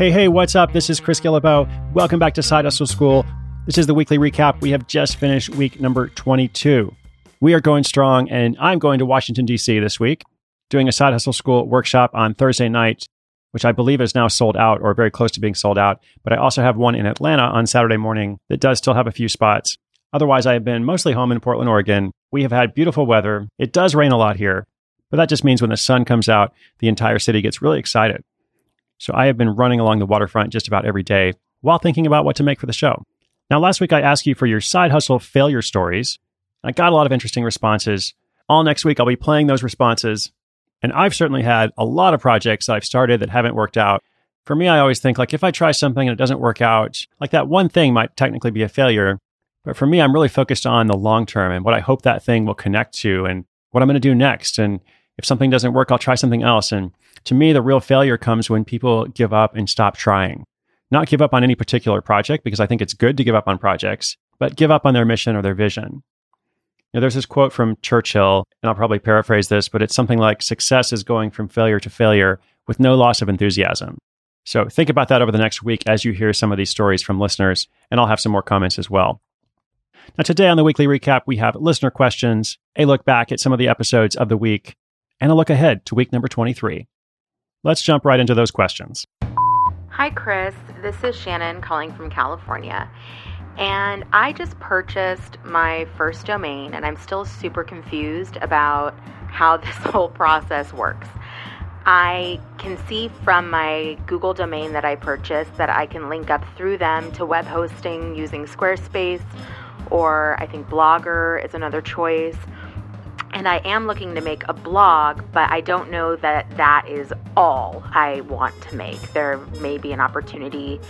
Hey, hey, what's up? This is Chris Guillebeau. Welcome back to Side Hustle School. This is the weekly recap. We have just finished week number 22. We are going strong, and I'm going to Washington, D.C. this week, doing a Side Hustle School workshop on Thursday night, which I believe is now sold out or very close to being sold out. But I also have one in Atlanta on Saturday morning that does still have a few spots. Otherwise, I have been mostly home in Portland, Oregon. We have had beautiful weather. It does rain a lot here, but that just means when the sun comes out, the entire city gets really excited. So I have been running along the waterfront just about every day while thinking about what to make for the show. Now, last week I asked you for your side hustle failure stories. I got a lot of interesting responses. All next week I'll be playing those responses. And I've certainly had a lot of projects that I've started that haven't worked out. For me, I always think like if I try something and it doesn't work out, like that one thing might technically be a failure. But for me, I'm really focused on the long term and what I hope that thing will connect to and what I'm going to do next. And if something doesn't work, I'll try something else. And to me, the real failure comes when people give up and stop trying. Not give up on any particular project, because I think it's good to give up on projects, but give up on their mission or their vision. You know, there's this quote from Churchill, and I'll probably paraphrase this, but it's something like success is going from failure to failure with no loss of enthusiasm. So think about that over the next week as you hear some of these stories from listeners, and I'll have some more comments as well. Now, today on the weekly recap, we have listener questions, a look back at some of the episodes of the week, and a look ahead to week number 23. Let's jump right into those questions. Hi, Chris. This is Shannon calling from California. And I just purchased my first domain, and I'm still super confused about how this whole process works. I can see from my Google domain that I purchased that I can link up through them to web hosting using Squarespace, or I think Blogger is another choice and I am looking to make a blog, but I don't know that that is all I want to make. There may be an opportunity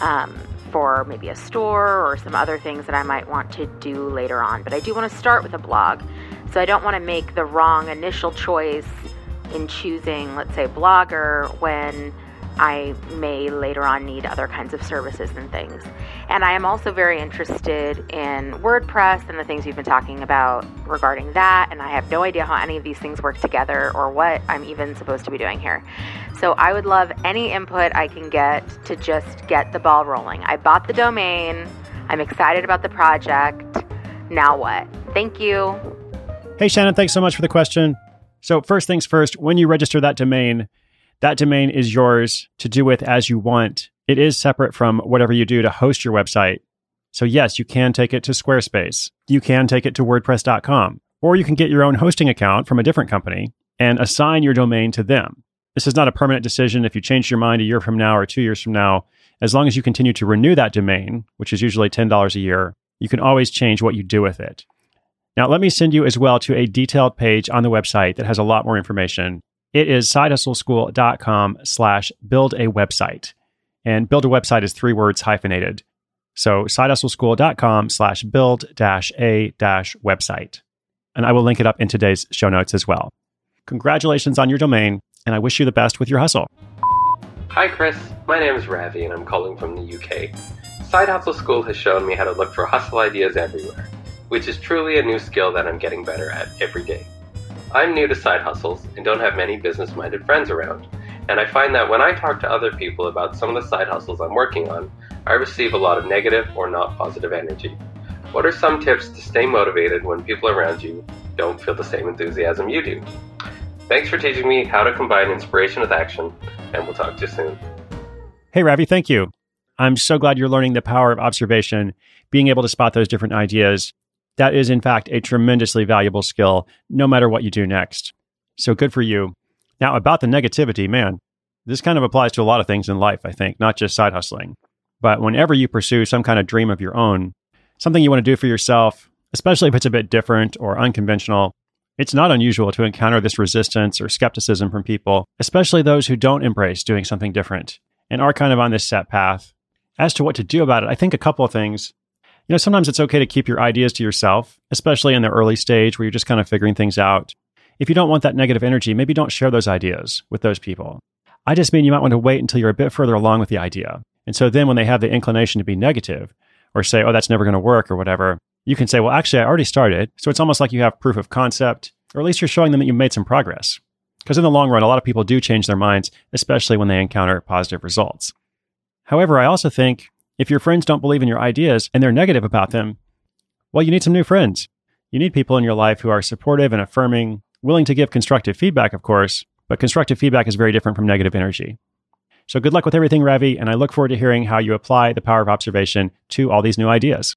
um, for maybe a store or some other things that I might want to do later on, but I do want to start with a blog. So I don't want to make the wrong initial choice in choosing, let's say, Blogger when I may later on need other kinds of services and things. And I am also very interested in WordPress and the things you've been talking about regarding that. And I have no idea how any of these things work together or what I'm even supposed to be doing here. So I would love any input I can get to just get the ball rolling. I bought the domain, I'm excited about the project. Now what? Thank you. Hey, Shannon, thanks so much for the question. So, first things first, when you register that domain, that domain is yours to do with as you want. It is separate from whatever you do to host your website. So, yes, you can take it to Squarespace. You can take it to WordPress.com, or you can get your own hosting account from a different company and assign your domain to them. This is not a permanent decision if you change your mind a year from now or two years from now. As long as you continue to renew that domain, which is usually $10 a year, you can always change what you do with it. Now, let me send you as well to a detailed page on the website that has a lot more information it is sidehustleschool.com slash build a website. And build a website is three words hyphenated. So sidehustleschool.com slash build dash a dash website. And I will link it up in today's show notes as well. Congratulations on your domain, and I wish you the best with your hustle. Hi, Chris. My name is Ravi, and I'm calling from the UK. Side Hustle School has shown me how to look for hustle ideas everywhere, which is truly a new skill that I'm getting better at every day. I'm new to side hustles and don't have many business minded friends around, and I find that when I talk to other people about some of the side hustles I'm working on, I receive a lot of negative or not positive energy. What are some tips to stay motivated when people around you don't feel the same enthusiasm you do? Thanks for teaching me how to combine inspiration with action, and we'll talk to you soon. Hey, Ravi, thank you. I'm so glad you're learning the power of observation, being able to spot those different ideas, that is, in fact, a tremendously valuable skill, no matter what you do next. So good for you. Now, about the negativity, man, this kind of applies to a lot of things in life, I think, not just side hustling. But whenever you pursue some kind of dream of your own, something you want to do for yourself, especially if it's a bit different or unconventional, It's not unusual to encounter this resistance or skepticism from people, especially those who don't embrace doing something different and are kind of on this set path. As to what to do about it, I think a couple of things. You know, sometimes it's okay to keep your ideas to yourself, especially in the early stage where you're just kind of figuring things out. If you don't want that negative energy, maybe don't share those ideas with those people. I just mean you might want to wait until you're a bit further along with the idea. And so then when they have the inclination to be negative or say, oh, that's never going to work or whatever, you can say, well, actually, I already started. So it's almost like you have proof of concept, or at least you're showing them that you've made some progress. Because in the long run, a lot of people do change their minds, especially when they encounter positive results. However, I also think if your friends don't believe in your ideas and they're negative about them, well, you need some new friends. You need people in your life who are supportive and affirming, willing to give constructive feedback, of course, but constructive feedback is very different from negative energy. So good luck with everything, Ravi, and I look forward to hearing how you apply the power of observation to all these new ideas.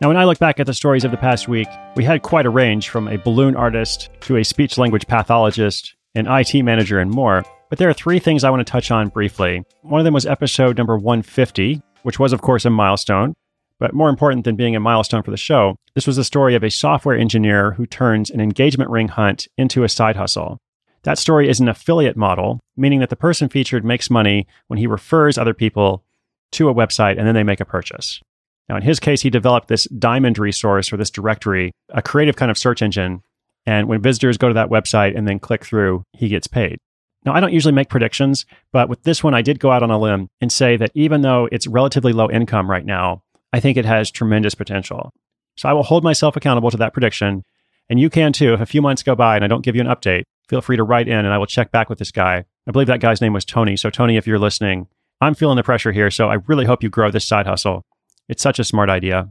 Now, when I look back at the stories of the past week, we had quite a range from a balloon artist to a speech language pathologist, an IT manager, and more. But there are three things I want to touch on briefly. One of them was episode number 150, which was, of course, a milestone. But more important than being a milestone for the show, this was the story of a software engineer who turns an engagement ring hunt into a side hustle. That story is an affiliate model, meaning that the person featured makes money when he refers other people to a website and then they make a purchase. Now, in his case, he developed this diamond resource or this directory, a creative kind of search engine. And when visitors go to that website and then click through, he gets paid. Now, I don't usually make predictions, but with this one, I did go out on a limb and say that even though it's relatively low income right now, I think it has tremendous potential. So I will hold myself accountable to that prediction. And you can too. If a few months go by and I don't give you an update, feel free to write in and I will check back with this guy. I believe that guy's name was Tony. So, Tony, if you're listening, I'm feeling the pressure here. So I really hope you grow this side hustle. It's such a smart idea.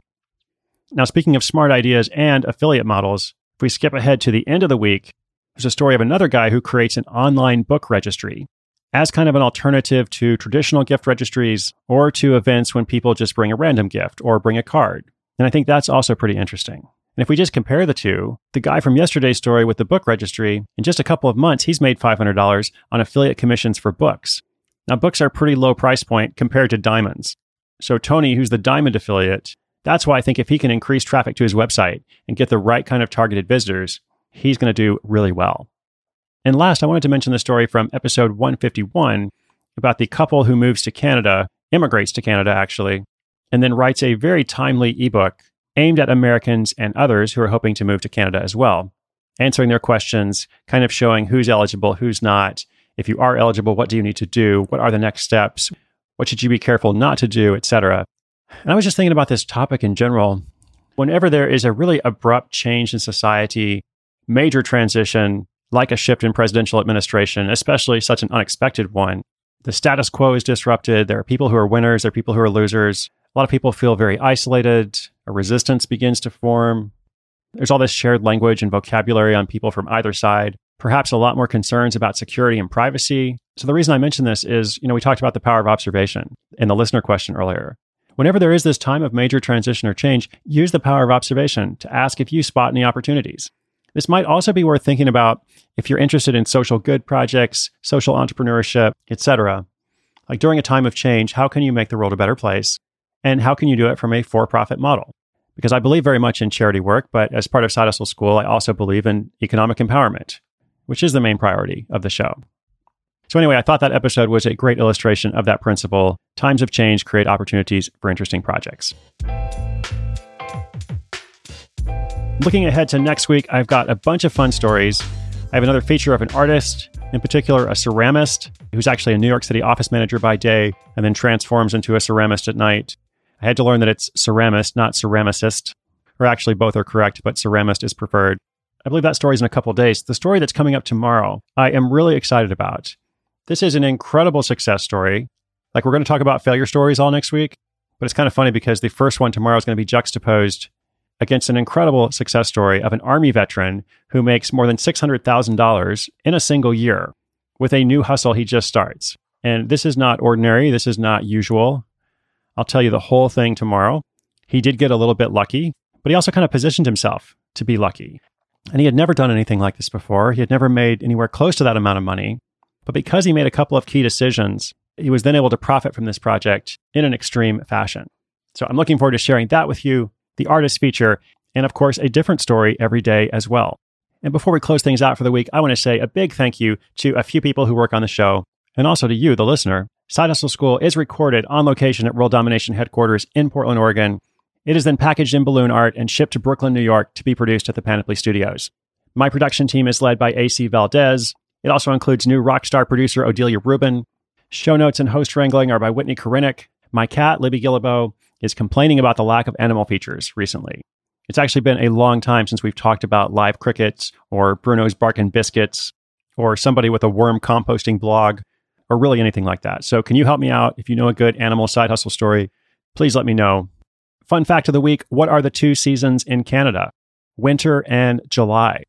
Now, speaking of smart ideas and affiliate models, if we skip ahead to the end of the week, there's a story of another guy who creates an online book registry as kind of an alternative to traditional gift registries or to events when people just bring a random gift or bring a card. And I think that's also pretty interesting. And if we just compare the two, the guy from yesterday's story with the book registry, in just a couple of months, he's made $500 on affiliate commissions for books. Now, books are pretty low price point compared to diamonds. So Tony, who's the Diamond affiliate, that's why I think if he can increase traffic to his website and get the right kind of targeted visitors, he's going to do really well. And last, I wanted to mention the story from episode 151 about the couple who moves to Canada, immigrates to Canada actually, and then writes a very timely ebook aimed at Americans and others who are hoping to move to Canada as well, answering their questions, kind of showing who's eligible, who's not. If you are eligible, what do you need to do? What are the next steps? What should you be careful not to do, etc. And I was just thinking about this topic in general. Whenever there is a really abrupt change in society, major transition, like a shift in presidential administration, especially such an unexpected one, the status quo is disrupted. There are people who are winners, there are people who are losers. A lot of people feel very isolated. A resistance begins to form. There's all this shared language and vocabulary on people from either side perhaps a lot more concerns about security and privacy. So the reason I mention this is, you know, we talked about the power of observation in the listener question earlier. Whenever there is this time of major transition or change, use the power of observation to ask if you spot any opportunities. This might also be worth thinking about if you're interested in social good projects, social entrepreneurship, etc. Like during a time of change, how can you make the world a better place? And how can you do it from a for-profit model? Because I believe very much in charity work, but as part of Side Hustle School, I also believe in economic empowerment which is the main priority of the show. So, anyway, I thought that episode was a great illustration of that principle. Times of change create opportunities for interesting projects. Looking ahead to next week, I've got a bunch of fun stories. I have another feature of an artist, in particular, a ceramist who's actually a New York City office manager by day and then transforms into a ceramist at night. I had to learn that it's ceramist, not ceramicist, or actually both are correct, but ceramist is preferred. I believe that story is in a couple days. The story that's coming up tomorrow, I am really excited about. This is an incredible success story. Like, we're going to talk about failure stories all next week, but it's kind of funny because the first one tomorrow is going to be juxtaposed against an incredible success story of an Army veteran who makes more than $600,000 in a single year with a new hustle he just starts. And this is not ordinary. This is not usual. I'll tell you the whole thing tomorrow. He did get a little bit lucky, but he also kind of positioned himself to be lucky. And he had never done anything like this before. He had never made anywhere close to that amount of money. But because he made a couple of key decisions, he was then able to profit from this project in an extreme fashion. So I'm looking forward to sharing that with you, the artist feature, and of course, a different story every day as well. And before we close things out for the week, I want to say a big thank you to a few people who work on the show, and also to you, the listener. Side Hustle School is recorded on location at World Domination headquarters in Portland, Oregon. It is then packaged in balloon art and shipped to Brooklyn, New York to be produced at the Panoply Studios. My production team is led by AC Valdez. It also includes new rock star producer Odelia Rubin. Show notes and host wrangling are by Whitney Korinick. My cat, Libby Guillebeau, is complaining about the lack of animal features recently. It's actually been a long time since we've talked about live crickets or Bruno's Barkin Biscuits or somebody with a worm composting blog or really anything like that. So, can you help me out? If you know a good animal side hustle story, please let me know. Fun fact of the week What are the two seasons in Canada? Winter and July.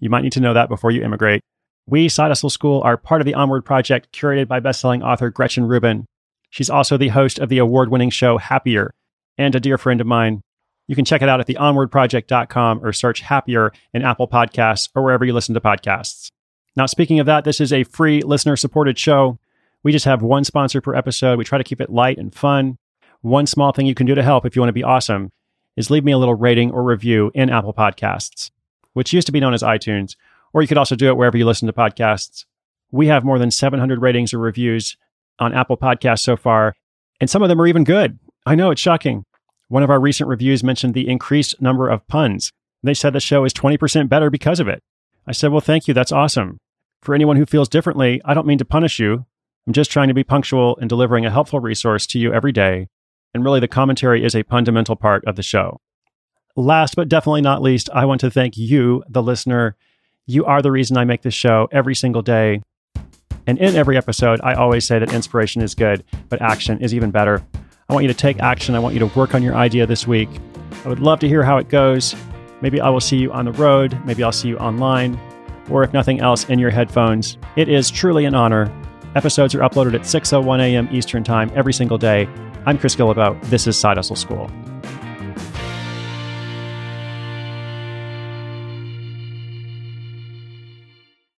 You might need to know that before you immigrate. We, Side Hustle School, are part of the Onward Project, curated by bestselling author Gretchen Rubin. She's also the host of the award winning show Happier and a dear friend of mine. You can check it out at theonwardproject.com or search Happier in Apple Podcasts or wherever you listen to podcasts. Now, speaking of that, this is a free listener supported show. We just have one sponsor per episode. We try to keep it light and fun. One small thing you can do to help if you want to be awesome is leave me a little rating or review in Apple Podcasts, which used to be known as iTunes, or you could also do it wherever you listen to podcasts. We have more than 700 ratings or reviews on Apple Podcasts so far, and some of them are even good. I know it's shocking. One of our recent reviews mentioned the increased number of puns. They said the show is 20% better because of it. I said, Well, thank you. That's awesome. For anyone who feels differently, I don't mean to punish you. I'm just trying to be punctual in delivering a helpful resource to you every day. And really, the commentary is a fundamental part of the show. Last but definitely not least, I want to thank you, the listener. You are the reason I make this show every single day. And in every episode, I always say that inspiration is good, but action is even better. I want you to take action. I want you to work on your idea this week. I would love to hear how it goes. Maybe I will see you on the road. Maybe I'll see you online. Or if nothing else, in your headphones. It is truly an honor. Episodes are uploaded at 6.01 a.m. Eastern Time every single day. I'm Chris Guillebeau. This is Side Hustle School.